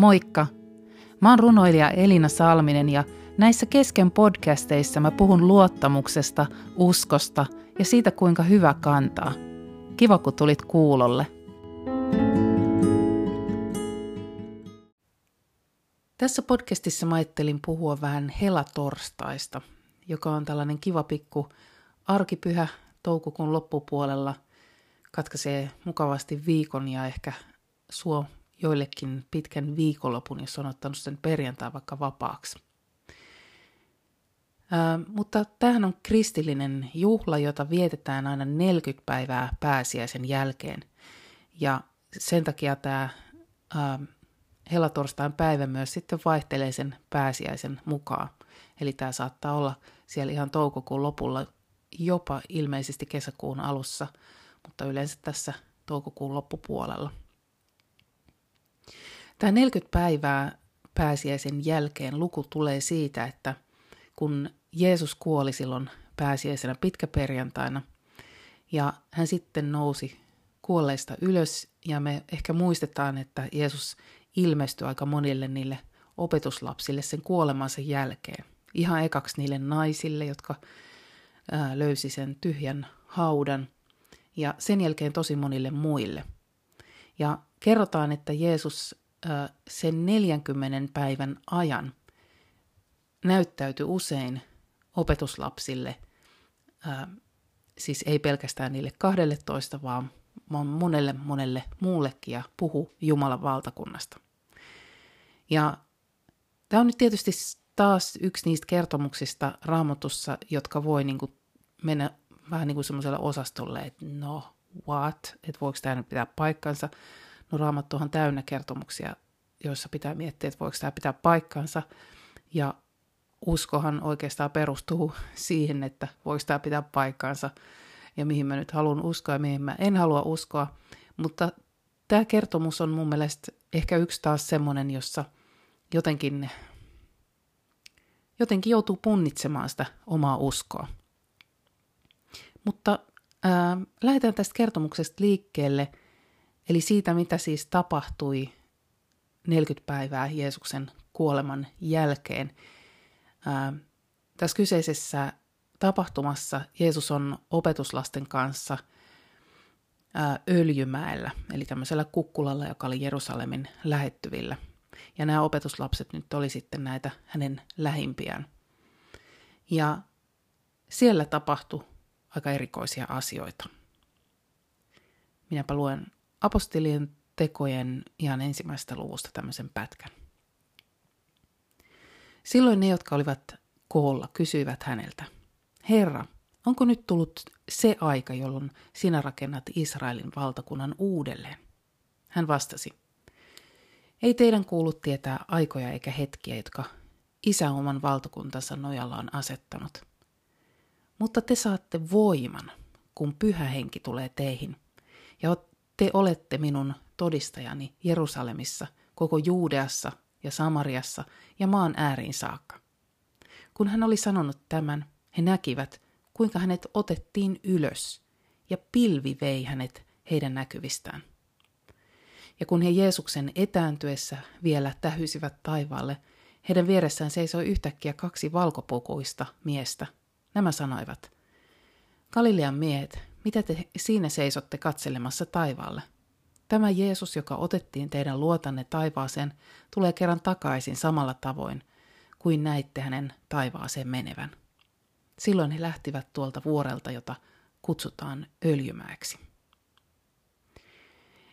Moikka! Mä oon runoilija Elina Salminen ja näissä kesken podcasteissa mä puhun luottamuksesta, uskosta ja siitä kuinka hyvä kantaa. Kiva kun tulit kuulolle. Tässä podcastissa mä ajattelin puhua vähän helatorstaista, joka on tällainen kiva pikku arkipyhä toukokuun loppupuolella. Katkaisee mukavasti viikon ja ehkä suo joillekin pitkän viikonlopun, jos on ottanut sen perjantai vaikka vapaaksi. Ää, mutta tämähän on kristillinen juhla, jota vietetään aina 40 päivää pääsiäisen jälkeen. Ja sen takia tämä ää, helatorstain päivä myös sitten vaihtelee sen pääsiäisen mukaan. Eli tämä saattaa olla siellä ihan toukokuun lopulla, jopa ilmeisesti kesäkuun alussa, mutta yleensä tässä toukokuun loppupuolella. Tämä 40 päivää pääsiäisen jälkeen luku tulee siitä, että kun Jeesus kuoli silloin pääsiäisenä pitkäperjantaina ja hän sitten nousi kuolleista ylös ja me ehkä muistetaan, että Jeesus ilmestyi aika monille niille opetuslapsille sen kuolemansa jälkeen. Ihan ekaksi niille naisille, jotka löysi sen tyhjän haudan ja sen jälkeen tosi monille muille. Ja kerrotaan, että Jeesus sen 40 päivän ajan näyttäytyi usein opetuslapsille, siis ei pelkästään niille 12, vaan monelle monelle muullekin ja puhu Jumalan valtakunnasta. Ja tämä on nyt tietysti taas yksi niistä kertomuksista raamatussa, jotka voi niin kuin mennä vähän niin kuin semmoiselle osastolle, että no, what, että voiko tämä nyt pitää paikkansa. No raamattuhan täynnä kertomuksia, joissa pitää miettiä, että voiko tämä pitää paikkansa. Ja uskohan oikeastaan perustuu siihen, että voiko tämä pitää paikkansa ja mihin mä nyt haluan uskoa ja mihin mä en halua uskoa. Mutta tämä kertomus on mun mielestä ehkä yksi taas semmoinen, jossa jotenkin, jotenkin joutuu punnitsemaan sitä omaa uskoa. Mutta ää, lähdetään tästä kertomuksesta liikkeelle – Eli siitä, mitä siis tapahtui 40 päivää Jeesuksen kuoleman jälkeen. Ää, tässä kyseisessä tapahtumassa Jeesus on opetuslasten kanssa ää, Öljymäellä, eli tämmöisellä kukkulalla, joka oli Jerusalemin lähettyvillä. Ja nämä opetuslapset nyt oli sitten näitä hänen lähimpiään. Ja siellä tapahtui aika erikoisia asioita. Minäpä luen apostolien tekojen ihan ensimmäisestä luvusta tämmöisen pätkän. Silloin ne, jotka olivat koolla, kysyivät häneltä, Herra, onko nyt tullut se aika, jolloin sinä rakennat Israelin valtakunnan uudelleen? Hän vastasi, ei teidän kuulu tietää aikoja eikä hetkiä, jotka isä oman valtakuntansa nojalla on asettanut. Mutta te saatte voiman, kun pyhä henki tulee teihin, ja te olette minun todistajani Jerusalemissa, koko Juudeassa ja Samariassa ja maan ääriin saakka. Kun hän oli sanonut tämän, he näkivät, kuinka hänet otettiin ylös, ja pilvi vei hänet heidän näkyvistään. Ja kun he Jeesuksen etääntyessä vielä tähyisivät taivaalle, heidän vieressään seisoi yhtäkkiä kaksi valkopukuista miestä. Nämä sanoivat, Galilean miehet, mitä te siinä seisotte katselemassa taivaalle? Tämä Jeesus, joka otettiin teidän luotanne taivaaseen, tulee kerran takaisin samalla tavoin kuin näitte hänen taivaaseen menevän. Silloin he lähtivät tuolta vuorelta, jota kutsutaan öljymäeksi.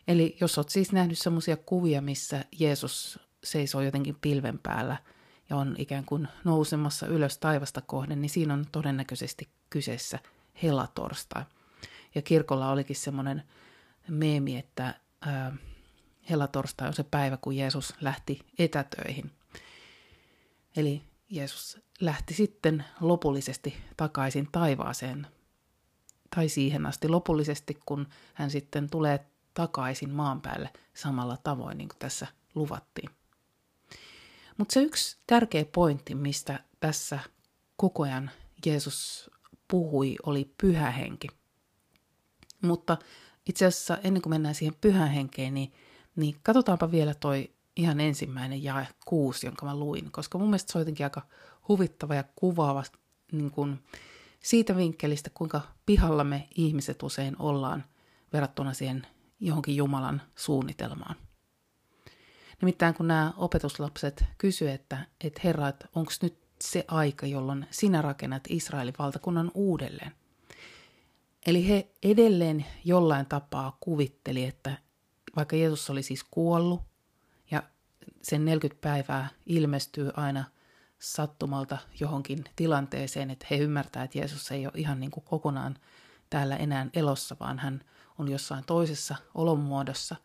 Eli jos olet siis nähnyt sellaisia kuvia, missä Jeesus seisoo jotenkin pilven päällä ja on ikään kuin nousemassa ylös taivasta kohden, niin siinä on todennäköisesti kyseessä helatorstai – ja kirkolla olikin semmoinen meemi, että ää, hellatorstai on se päivä, kun Jeesus lähti etätöihin. Eli Jeesus lähti sitten lopullisesti takaisin taivaaseen, tai siihen asti lopullisesti, kun hän sitten tulee takaisin maan päälle samalla tavoin, niin kuin tässä luvattiin. Mutta se yksi tärkeä pointti, mistä tässä koko ajan Jeesus puhui, oli pyhä henki. Mutta itse asiassa ennen kuin mennään siihen pyhän henkeen, niin, niin katsotaanpa vielä toi ihan ensimmäinen jae kuusi, jonka mä luin, koska mun mielestä se on jotenkin aika huvittava ja kuvaava niin kuin siitä vinkkelistä, kuinka pihalla me ihmiset usein ollaan verrattuna siihen johonkin Jumalan suunnitelmaan. Nimittäin kun nämä opetuslapset kysyivät, että, että herra, onko nyt se aika, jolloin sinä rakennat Israelin valtakunnan uudelleen. Eli he edelleen jollain tapaa kuvitteli, että vaikka Jeesus oli siis kuollut ja sen 40 päivää ilmestyy aina sattumalta johonkin tilanteeseen, että he ymmärtää, että Jeesus ei ole ihan niin kuin kokonaan täällä enää elossa, vaan hän on jossain toisessa olomuodossa,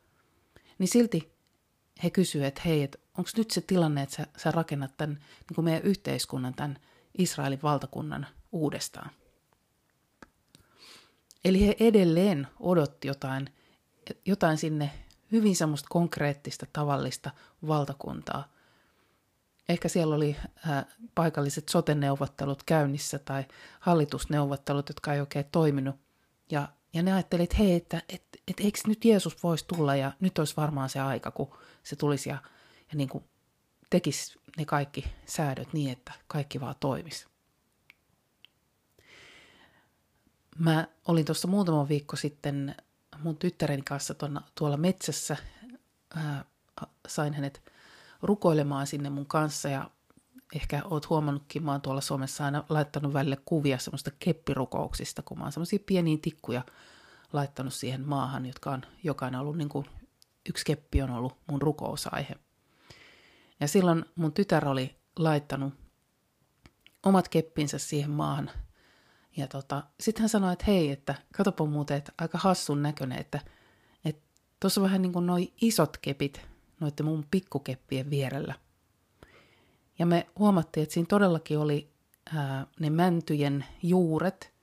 niin silti he kysyvät, että hei, että onko nyt se tilanne, että sä, sä rakennat tämän niin kuin meidän yhteiskunnan, tämän Israelin valtakunnan uudestaan. Eli he edelleen odotti jotain, jotain sinne hyvin semmoista konkreettista, tavallista valtakuntaa. Ehkä siellä oli äh, paikalliset soteneuvottelut käynnissä tai hallitusneuvottelut, jotka ei oikein toiminut. Ja, ja ne ajattelivat, että hei, että et, et, eikö nyt Jeesus voisi tulla ja nyt olisi varmaan se aika, kun se tulisi ja, ja niin kuin tekisi ne kaikki säädöt niin, että kaikki vaan toimisi. Mä olin tuossa muutama viikko sitten mun tyttäreni kanssa tuonna, tuolla metsässä. Ää, sain hänet rukoilemaan sinne mun kanssa ja ehkä oot huomannutkin, mä oon tuolla Suomessa aina laittanut välille kuvia semmoista keppirukouksista, kun mä oon semmoisia pieniä tikkuja laittanut siihen maahan, jotka on jokainen ollut niin kuin, yksi keppi on ollut mun rukousaihe. Ja silloin mun tytär oli laittanut omat keppinsä siihen maahan – ja tota, sitten hän sanoi, että hei, että katsopa muuten, että aika hassun näköinen, että tuossa vähän niin kuin noi isot kepit noiden mun pikkukeppien vierellä. Ja me huomattiin, että siinä todellakin oli ää, ne mäntyjen juuret,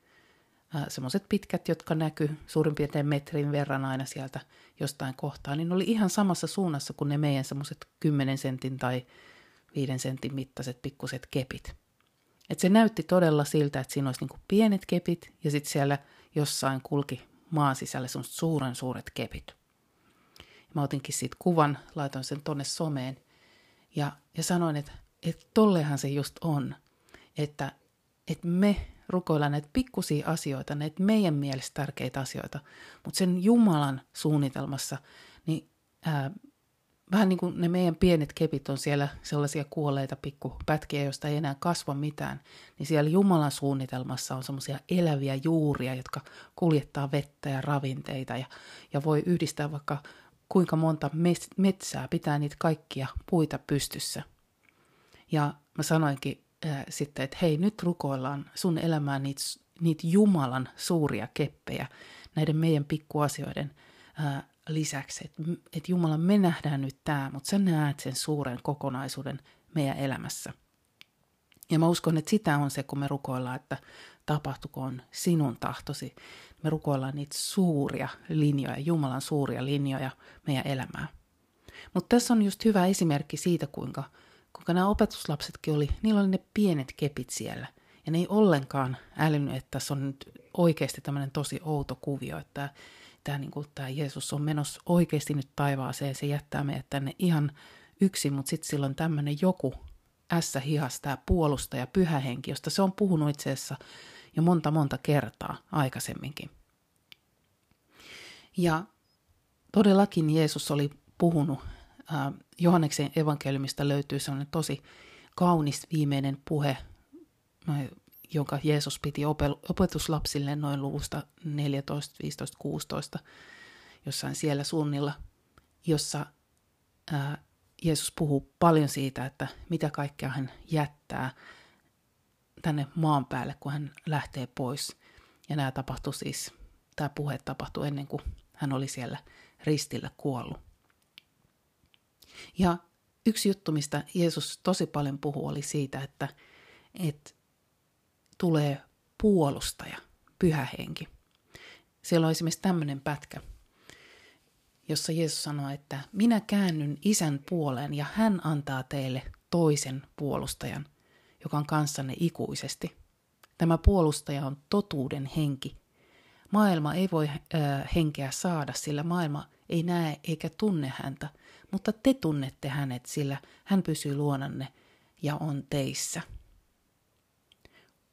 semmoiset pitkät, jotka näky suurin piirtein metrin verran aina sieltä jostain kohtaa, niin ne oli ihan samassa suunnassa kuin ne meidän semmoiset 10 sentin tai 5 sentin mittaiset pikkuset kepit. Et se näytti todella siltä, että siinä olisi niinku pienet kepit ja sitten siellä jossain kulki maan sisällä semmoiset suuren suuret kepit. Mä otinkin siitä kuvan, laitoin sen tonne someen ja, ja sanoin, että, että tollehan se just on, että, että me rukoillaan näitä pikkusia asioita, näitä meidän mielestä tärkeitä asioita, mutta sen Jumalan suunnitelmassa, niin ää, vähän niin kuin ne meidän pienet kepit on siellä sellaisia kuolleita pikkupätkiä, joista ei enää kasva mitään, niin siellä Jumalan suunnitelmassa on semmoisia eläviä juuria, jotka kuljettaa vettä ja ravinteita ja, ja voi yhdistää vaikka kuinka monta metsää, pitää niitä kaikkia puita pystyssä. Ja mä sanoinkin äh, sitten, että hei, nyt rukoillaan sun elämään niitä, niitä Jumalan suuria keppejä näiden meidän pikkuasioiden äh, lisäksi, että, että Jumala, me nähdään nyt tämä, mutta sä näet sen suuren kokonaisuuden meidän elämässä. Ja mä uskon, että sitä on se, kun me rukoillaan, että tapahtukoon sinun tahtosi. Me rukoillaan niitä suuria linjoja, Jumalan suuria linjoja meidän elämää. Mutta tässä on just hyvä esimerkki siitä, kuinka, kuinka nämä opetuslapsetkin oli, niillä oli ne pienet kepit siellä. Ja ne ei ollenkaan älynyt, että tässä on nyt oikeasti tämmöinen tosi outo kuvio, että tämä, niin kuin, tämä Jeesus on menossa oikeasti nyt taivaaseen, se jättää meidät tänne ihan yksin, mutta sitten silloin tämmöinen joku ässä hihas, tämä puolustaja, pyhä henki, josta se on puhunut itse asiassa jo monta monta kertaa aikaisemminkin. Ja todellakin Jeesus oli puhunut, äh, Johanneksen evankeliumista löytyy sellainen tosi kaunis viimeinen puhe, jonka Jeesus piti opetuslapsille noin luvusta 14, 15, 16, jossain siellä suunnilla, jossa ää, Jeesus puhuu paljon siitä, että mitä kaikkea hän jättää tänne maan päälle, kun hän lähtee pois. Ja nämä tapahtui siis, tämä puhe tapahtui ennen kuin hän oli siellä ristillä kuollut. Ja yksi juttu, mistä Jeesus tosi paljon puhuu, oli siitä, että, että tulee puolustaja, pyhä henki. Siellä on esimerkiksi tämmöinen pätkä, jossa Jeesus sanoo, että minä käännyn isän puoleen ja hän antaa teille toisen puolustajan, joka on kanssanne ikuisesti. Tämä puolustaja on totuuden henki. Maailma ei voi äh, henkeä saada, sillä maailma ei näe eikä tunne häntä, mutta te tunnette hänet, sillä hän pysyy luonanne ja on teissä.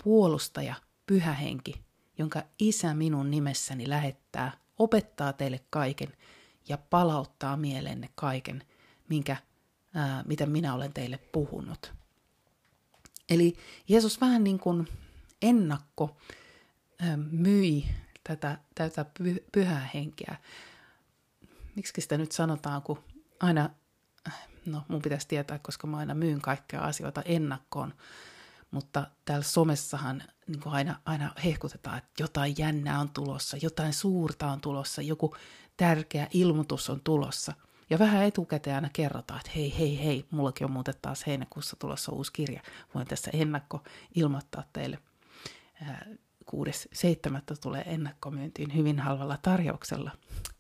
Puolustaja, pyhä henki, jonka isä minun nimessäni lähettää, opettaa teille kaiken ja palauttaa mieleenne kaiken, minkä, ää, mitä minä olen teille puhunut. Eli Jeesus vähän niin kuin ennakko ää, myi tätä, tätä pyhää henkeä. Miksi sitä nyt sanotaan, kun aina, no mun pitäisi tietää, koska mä aina myyn kaikkea asioita ennakkoon, mutta täällä somessahan niin aina, aina hehkutetaan, että jotain jännää on tulossa, jotain suurta on tulossa, joku tärkeä ilmoitus on tulossa. Ja vähän etukäteen aina kerrotaan, että hei, hei, hei, mullakin on muuten taas heinäkuussa tulossa uusi kirja. Voin tässä ennakko ilmoittaa teille. 6.7. tulee ennakkomyyntiin hyvin halvalla tarjouksella.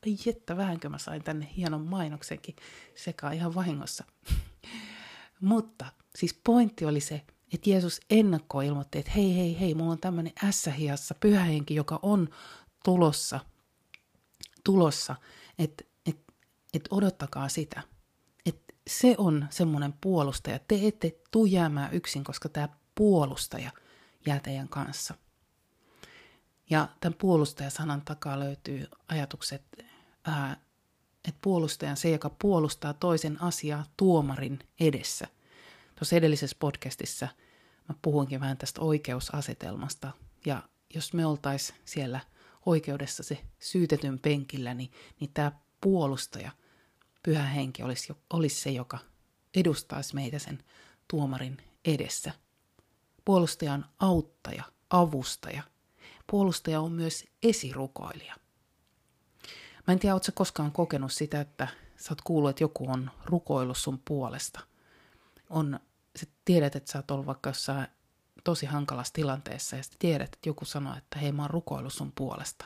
Ai että, vähänkö mä sain tänne hienon mainoksenkin sekaan ihan vahingossa. Mutta siis pointti oli se, että Jeesus ennakko ilmoitti, että hei, hei, hei, mulla on tämmöinen ässähiassa pyhähenki, joka on tulossa, tulossa, että et, et odottakaa sitä. Että se on semmoinen puolustaja. Te ette tuu jäämään yksin, koska tämä puolustaja jää teidän kanssa. Ja tämän puolustajasanan takaa löytyy ajatukset, että puolustajan se, joka puolustaa toisen asiaa tuomarin edessä – Tuossa edellisessä podcastissa mä puhuinkin vähän tästä oikeusasetelmasta. Ja jos me oltais siellä oikeudessa se syytetyn penkillä, niin, niin tämä puolustaja, pyhä henki, olisi, olisi se, joka edustaisi meitä sen tuomarin edessä. Puolustaja on auttaja, avustaja. Puolustaja on myös esirukoilija. Mä en tiedä, ootko koskaan kokenut sitä, että sä oot kuullut, että joku on rukoillut sun puolesta. On sä tiedät, että sä oot ollut vaikka jossain tosi hankalassa tilanteessa ja sä tiedät, että joku sanoo, että hei mä oon rukoillut sun puolesta.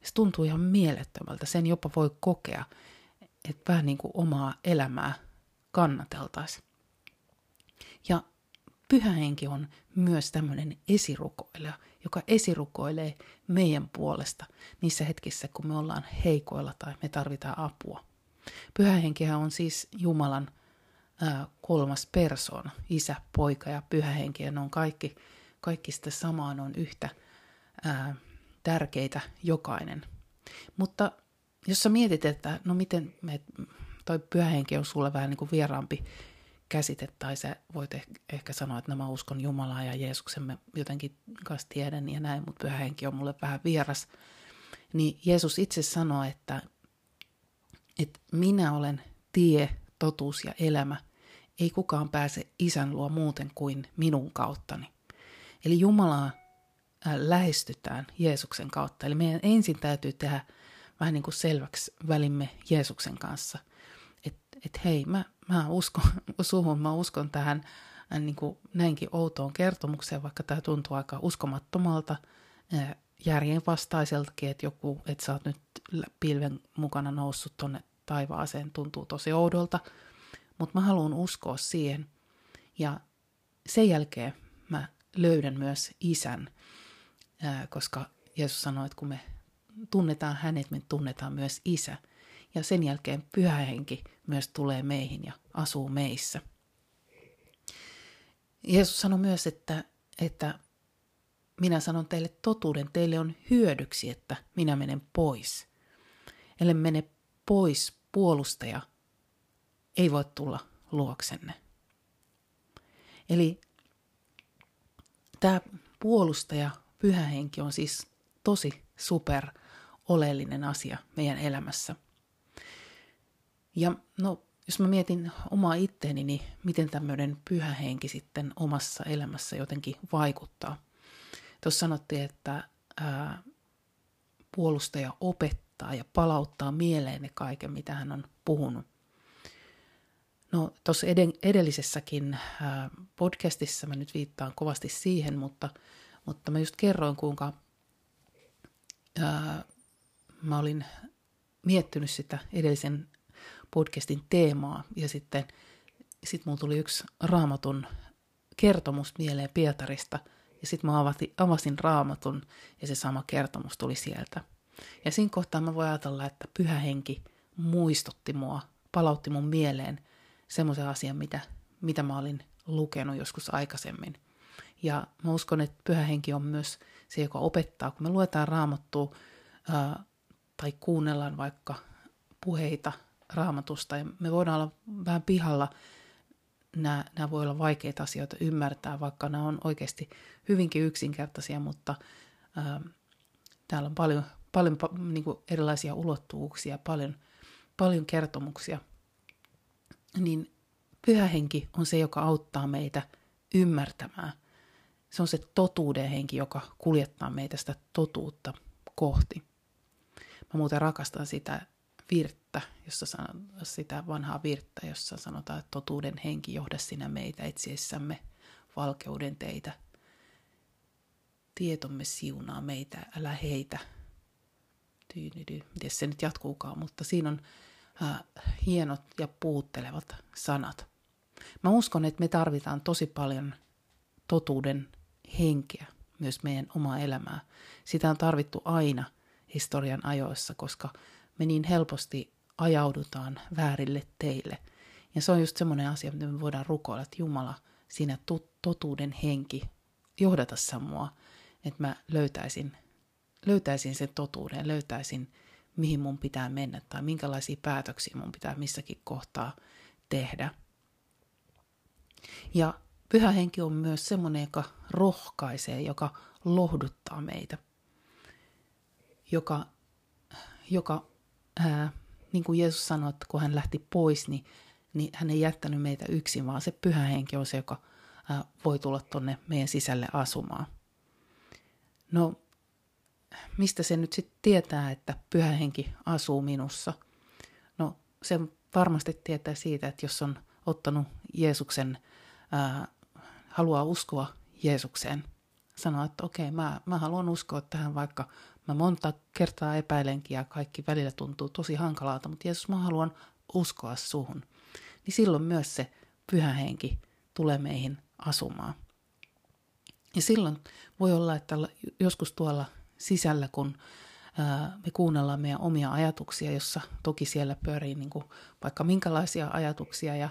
Ja se tuntuu ihan mielettömältä. Sen jopa voi kokea, että vähän niin kuin omaa elämää kannateltaisiin. Ja pyhä henki on myös tämmöinen esirukoilija, joka esirukoilee meidän puolesta niissä hetkissä, kun me ollaan heikoilla tai me tarvitaan apua. Pyhä henkihän on siis Jumalan kolmas persoona, isä, poika ja pyhä henki, ja ne on kaikki, kaikki sitä samaa, ne on yhtä ää, tärkeitä jokainen. Mutta jos sä mietit, että no miten me, toi pyhä henki on sulle vähän niin kuin vieraampi käsite, tai sä voit ehkä, ehkä sanoa, että no mä uskon Jumalaa ja Jeesuksen mä jotenkin kanssa tiedän ja näin, mutta pyhä henki on mulle vähän vieras, niin Jeesus itse sanoi, että, että minä olen tie, totuus ja elämä – ei kukaan pääse isän luo muuten kuin minun kauttani. Eli Jumalaa äh, lähestytään Jeesuksen kautta. Eli meidän ensin täytyy tehdä vähän niin kuin selväksi välimme Jeesuksen kanssa. Että et hei, mä, mä uskon suhun, mä uskon tähän äh, niin kuin näinkin outoon kertomukseen, vaikka tämä tuntuu aika uskomattomalta, äh, järjenvastaiseltakin, että joku, että sä oot nyt pilven mukana noussut tonne taivaaseen, tuntuu tosi oudolta – mutta mä haluan uskoa siihen. Ja sen jälkeen mä löydän myös isän, koska Jeesus sanoi, että kun me tunnetaan hänet, me tunnetaan myös isä. Ja sen jälkeen pyhä henki myös tulee meihin ja asuu meissä. Jeesus sanoi myös, että, että minä sanon teille totuuden, teille on hyödyksi, että minä menen pois. Ellen mene pois puolustaja ei voi tulla luoksenne. Eli tämä puolustaja, pyhä henki on siis tosi super oleellinen asia meidän elämässä. Ja no, jos mä mietin omaa itteeni, niin miten tämmöinen pyhä henki sitten omassa elämässä jotenkin vaikuttaa. Tuossa sanottiin, että ää, puolustaja opettaa ja palauttaa mieleen kaiken, mitä hän on puhunut. No tuossa edellisessäkin podcastissa mä nyt viittaan kovasti siihen, mutta, mutta mä just kerroin, kuinka ää, mä olin miettinyt sitä edellisen podcastin teemaa ja sitten sit mulla tuli yksi raamatun kertomus mieleen Pietarista ja sitten mä avasin, avasin raamatun ja se sama kertomus tuli sieltä. Ja siinä kohtaa mä voin ajatella, että pyhä henki muistutti mua palautti mun mieleen semmoisen asian, mitä, mitä mä olin lukenut joskus aikaisemmin. Ja mä uskon, että pyhä henki on myös se, joka opettaa. Kun me luetaan raamattua ää, tai kuunnellaan vaikka puheita raamatusta, ja me voidaan olla vähän pihalla, nämä, nämä voi olla vaikeita asioita ymmärtää, vaikka nämä on oikeasti hyvinkin yksinkertaisia, mutta ää, täällä on paljon, paljon niin kuin erilaisia ulottuvuuksia, paljon, paljon kertomuksia. Niin pyhä henki on se, joka auttaa meitä ymmärtämään. Se on se totuuden henki, joka kuljettaa meitä sitä totuutta kohti. Mä muuten rakastan sitä virttä, jossa sanon, sitä vanhaa virttä, jossa sanotaan, että totuuden henki johda sinä meitä etsiessämme valkeuden teitä. Tietomme siunaa meitä, älä heitä. Tyynydy, miten se nyt jatkuukaan, mutta siinä on hienot ja puuttelevat sanat. Mä uskon, että me tarvitaan tosi paljon totuuden henkeä myös meidän omaa elämää. Sitä on tarvittu aina historian ajoissa, koska me niin helposti ajaudutaan väärille teille. Ja se on just semmoinen asia, mitä me voidaan rukoilla, että Jumala, siinä totuuden henki, johdata mua, että mä löytäisin, löytäisin sen totuuden, löytäisin mihin mun pitää mennä tai minkälaisia päätöksiä mun pitää missäkin kohtaa tehdä. Ja pyhä henki on myös semmoinen, joka rohkaisee, joka lohduttaa meitä, joka, joka ää, niin kuin Jeesus sanoi, että kun hän lähti pois, niin, niin hän ei jättänyt meitä yksin, vaan se pyhä henki on se, joka ää, voi tulla tuonne meidän sisälle asumaan. No, mistä se nyt sitten tietää, että pyhä henki asuu minussa? No, se varmasti tietää siitä, että jos on ottanut Jeesuksen, ää, haluaa uskoa Jeesukseen, sanoa, että okei, mä, mä haluan uskoa tähän, vaikka mä monta kertaa epäilenkin ja kaikki välillä tuntuu tosi hankalalta, mutta Jeesus, mä haluan uskoa suhun. Niin silloin myös se pyhä henki tulee meihin asumaan. Ja silloin voi olla, että joskus tuolla sisällä, kun me kuunnellaan meidän omia ajatuksia, jossa toki siellä pyörii niin kuin vaikka minkälaisia ajatuksia ja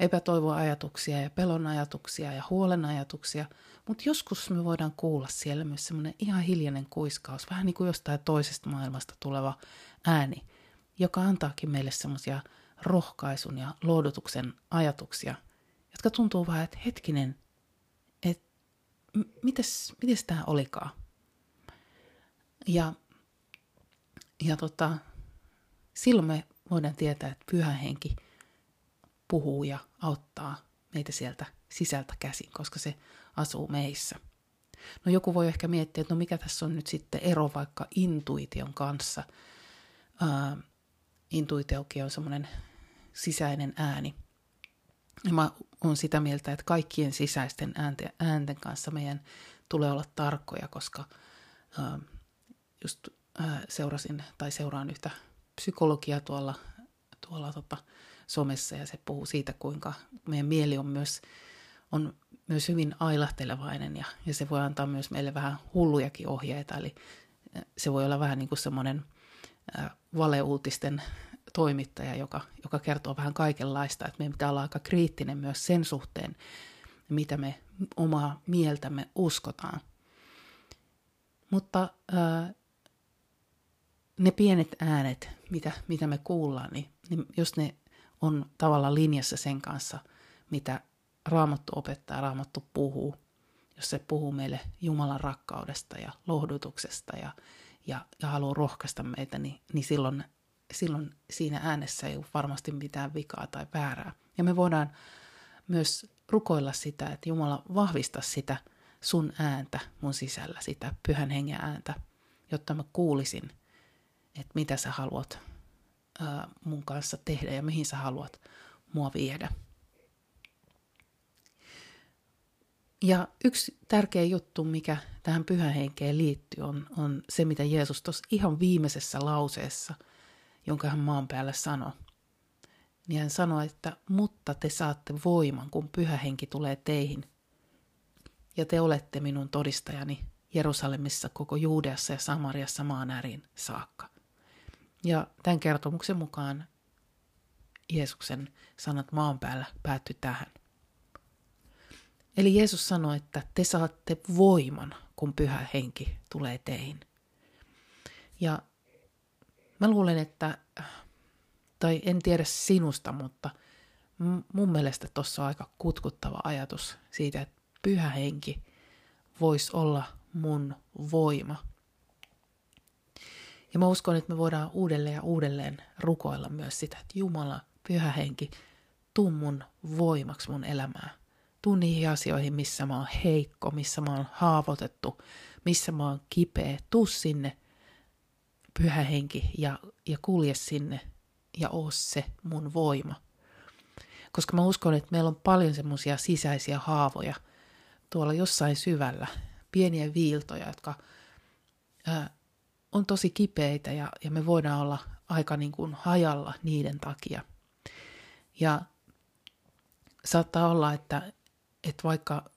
epätoivoajatuksia ja pelon ajatuksia ja huolen ajatuksia, mutta joskus me voidaan kuulla siellä myös semmoinen ihan hiljainen kuiskaus, vähän niin kuin jostain toisesta maailmasta tuleva ääni, joka antaakin meille semmoisia rohkaisun ja lohdutuksen ajatuksia, jotka tuntuu vähän, että hetkinen, että mites, mites tämä olikaan? Ja, ja tota, silloin me voidaan tietää, että pyhä henki puhuu ja auttaa meitä sieltä sisältä käsin, koska se asuu meissä. No joku voi ehkä miettiä, että no mikä tässä on nyt sitten ero vaikka intuition kanssa. Ää, intuitiokin on semmoinen sisäinen ääni. Ja mä oon sitä mieltä, että kaikkien sisäisten äänten, äänten kanssa meidän tulee olla tarkkoja, koska ää, just ää, seurasin tai seuraan yhtä psykologiaa tuolla, tuolla tota, somessa ja se puhuu siitä, kuinka meidän mieli on myös, on myös hyvin ailahtelevainen ja, ja se voi antaa myös meille vähän hullujakin ohjeita. Eli se voi olla vähän niin kuin semmoinen valeuutisten toimittaja, joka, joka kertoo vähän kaikenlaista, että meidän pitää olla aika kriittinen myös sen suhteen, mitä me omaa mieltämme uskotaan. Mutta ää, ne pienet äänet, mitä, mitä me kuullaan, niin, niin jos ne on tavallaan linjassa sen kanssa, mitä Raamattu opettaa, Raamattu puhuu. Jos se puhuu meille Jumalan rakkaudesta ja lohdutuksesta ja, ja, ja haluaa rohkaista meitä, niin, niin silloin, silloin siinä äänessä ei ole varmasti mitään vikaa tai väärää. Ja me voidaan myös rukoilla sitä, että Jumala vahvista sitä sun ääntä mun sisällä, sitä pyhän hengen ääntä, jotta mä kuulisin, että mitä sä haluat ää, mun kanssa tehdä ja mihin sä haluat mua viedä. Ja yksi tärkeä juttu, mikä tähän pyhähenkeen liittyy, on, on se, mitä Jeesus tuossa ihan viimeisessä lauseessa, jonka hän maan päällä sanoi. Niin hän sanoi, että mutta te saatte voiman, kun pyhähenki tulee teihin. Ja te olette minun todistajani Jerusalemissa, koko Juudeassa ja Samariassa maan ääriin saakka. Ja tämän kertomuksen mukaan Jeesuksen sanat maan päällä päättyi tähän. Eli Jeesus sanoi, että te saatte voiman, kun pyhä henki tulee teihin. Ja mä luulen, että, tai en tiedä sinusta, mutta mun mielestä tuossa on aika kutkuttava ajatus siitä, että pyhä henki voisi olla mun voima. Ja mä uskon, että me voidaan uudelleen ja uudelleen rukoilla myös sitä, että Jumala, pyhä henki, tuu mun voimaksi mun elämää. Tuu niihin asioihin, missä mä oon heikko, missä mä oon haavoitettu, missä mä oon kipeä. Tuu sinne, pyhä henki, ja, ja kulje sinne ja oo se mun voima. Koska mä uskon, että meillä on paljon semmoisia sisäisiä haavoja tuolla jossain syvällä, pieniä viiltoja, jotka ää, on tosi kipeitä ja, ja me voidaan olla aika niin kuin hajalla niiden takia. Ja saattaa olla, että, että vaikka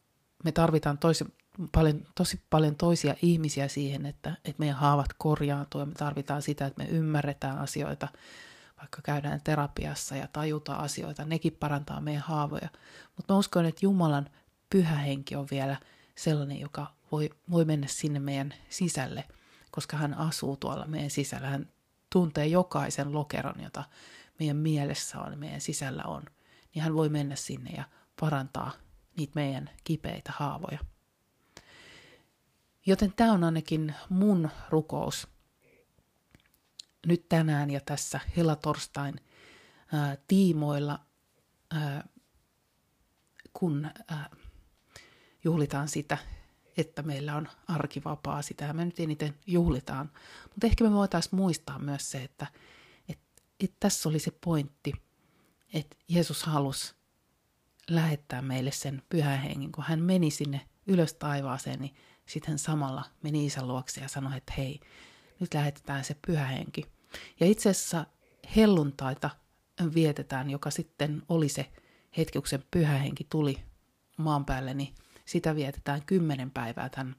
me tarvitaan tosi paljon, tosi paljon toisia ihmisiä siihen, että, että meidän haavat korjaantuu ja me tarvitaan sitä, että me ymmärretään asioita, vaikka käydään terapiassa ja tajutaan asioita, nekin parantaa meidän haavoja. Mutta mä uskon, että Jumalan pyhä henki on vielä sellainen, joka voi, voi mennä sinne meidän sisälle, koska hän asuu tuolla meidän sisällä. Hän tuntee jokaisen lokeron, jota meidän mielessä on, meidän sisällä on. Niin hän voi mennä sinne ja parantaa niitä meidän kipeitä haavoja. Joten tämä on ainakin mun rukous nyt tänään ja tässä helatorstain ää, tiimoilla, ää, kun ää, juhlitaan sitä, että meillä on arkivapaa, sitä me nyt eniten juhlitaan. Mutta ehkä me voitaisiin muistaa myös se, että, että, että tässä oli se pointti, että Jeesus halusi lähettää meille sen pyhän hengen. Kun hän meni sinne ylös taivaaseen, niin sitten samalla meni isän luokse ja sanoi, että hei, nyt lähetetään se pyhä henki. Ja itse asiassa helluntaita vietetään, joka sitten oli se hetki, kun se pyhä henki tuli maan päälle, niin sitä vietetään kymmenen päivää tämän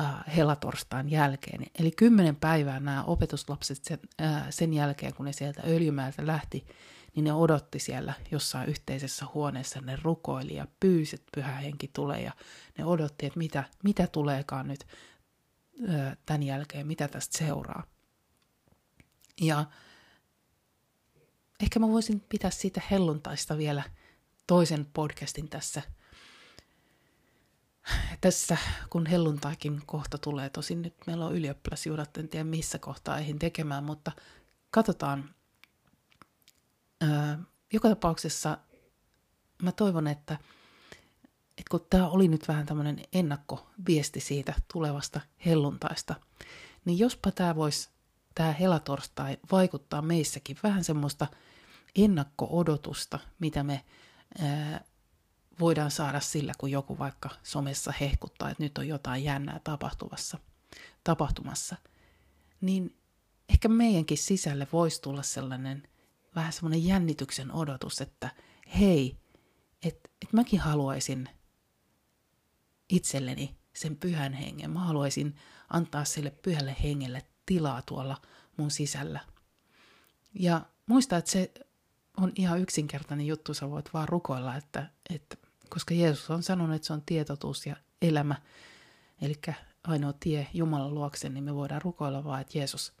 äh, helatorstain jälkeen. Eli kymmenen päivää nämä opetuslapset sen, äh, sen jälkeen, kun ne sieltä öljymäältä lähti, niin ne odotti siellä jossain yhteisessä huoneessa, ne rukoili ja pyysi, että pyhä henki tulee ja ne odotti, että mitä, mitä tuleekaan nyt äh, tämän jälkeen, mitä tästä seuraa. Ja ehkä mä voisin pitää siitä helluntaista vielä toisen podcastin tässä – tässä kun helluntaikin kohta tulee, tosin nyt meillä on ylioppilasjuhlat, en tiedä missä kohtaa eihin tekemään, mutta katsotaan. Ää, joka tapauksessa mä toivon, että, että kun tämä oli nyt vähän tämmöinen ennakkoviesti siitä tulevasta helluntaista, niin jospa tämä voisi, tämä helatorstai vaikuttaa meissäkin vähän semmoista ennakko-odotusta, mitä me ää, voidaan saada sillä, kun joku vaikka somessa hehkuttaa, että nyt on jotain jännää tapahtuvassa, tapahtumassa, niin ehkä meidänkin sisälle voisi tulla sellainen vähän semmoinen jännityksen odotus, että hei, että et mäkin haluaisin itselleni sen pyhän hengen. Mä haluaisin antaa sille pyhälle hengelle tilaa tuolla mun sisällä. Ja muista, että se on ihan yksinkertainen juttu, sä voit vaan rukoilla, että, että koska Jeesus on sanonut, että se on tietotuus ja elämä, eli ainoa tie Jumalan luokse, niin me voidaan rukoilla vaan, että Jeesus,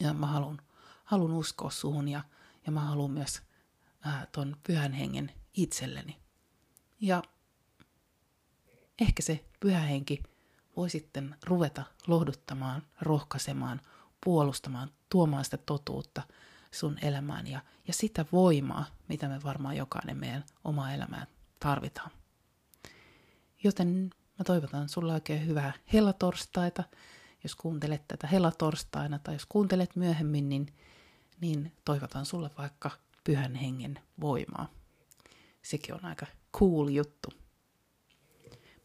ja mä haluan, haluan uskoa suhun ja, ja mä haluan myös ää, ton pyhän hengen itselleni. Ja ehkä se pyhä henki voi sitten ruveta lohduttamaan, rohkaisemaan, puolustamaan, tuomaan sitä totuutta – sun elämään ja, ja sitä voimaa, mitä me varmaan jokainen meidän oma elämään tarvitaan. Joten mä toivotan sulle oikein hyvää hellatorstaita. Jos kuuntelet tätä hellatorstaina tai jos kuuntelet myöhemmin, niin, niin toivotan sulle vaikka pyhän hengen voimaa. Sekin on aika cool juttu.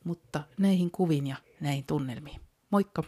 Mutta näihin kuviin ja näihin tunnelmiin. Moikka!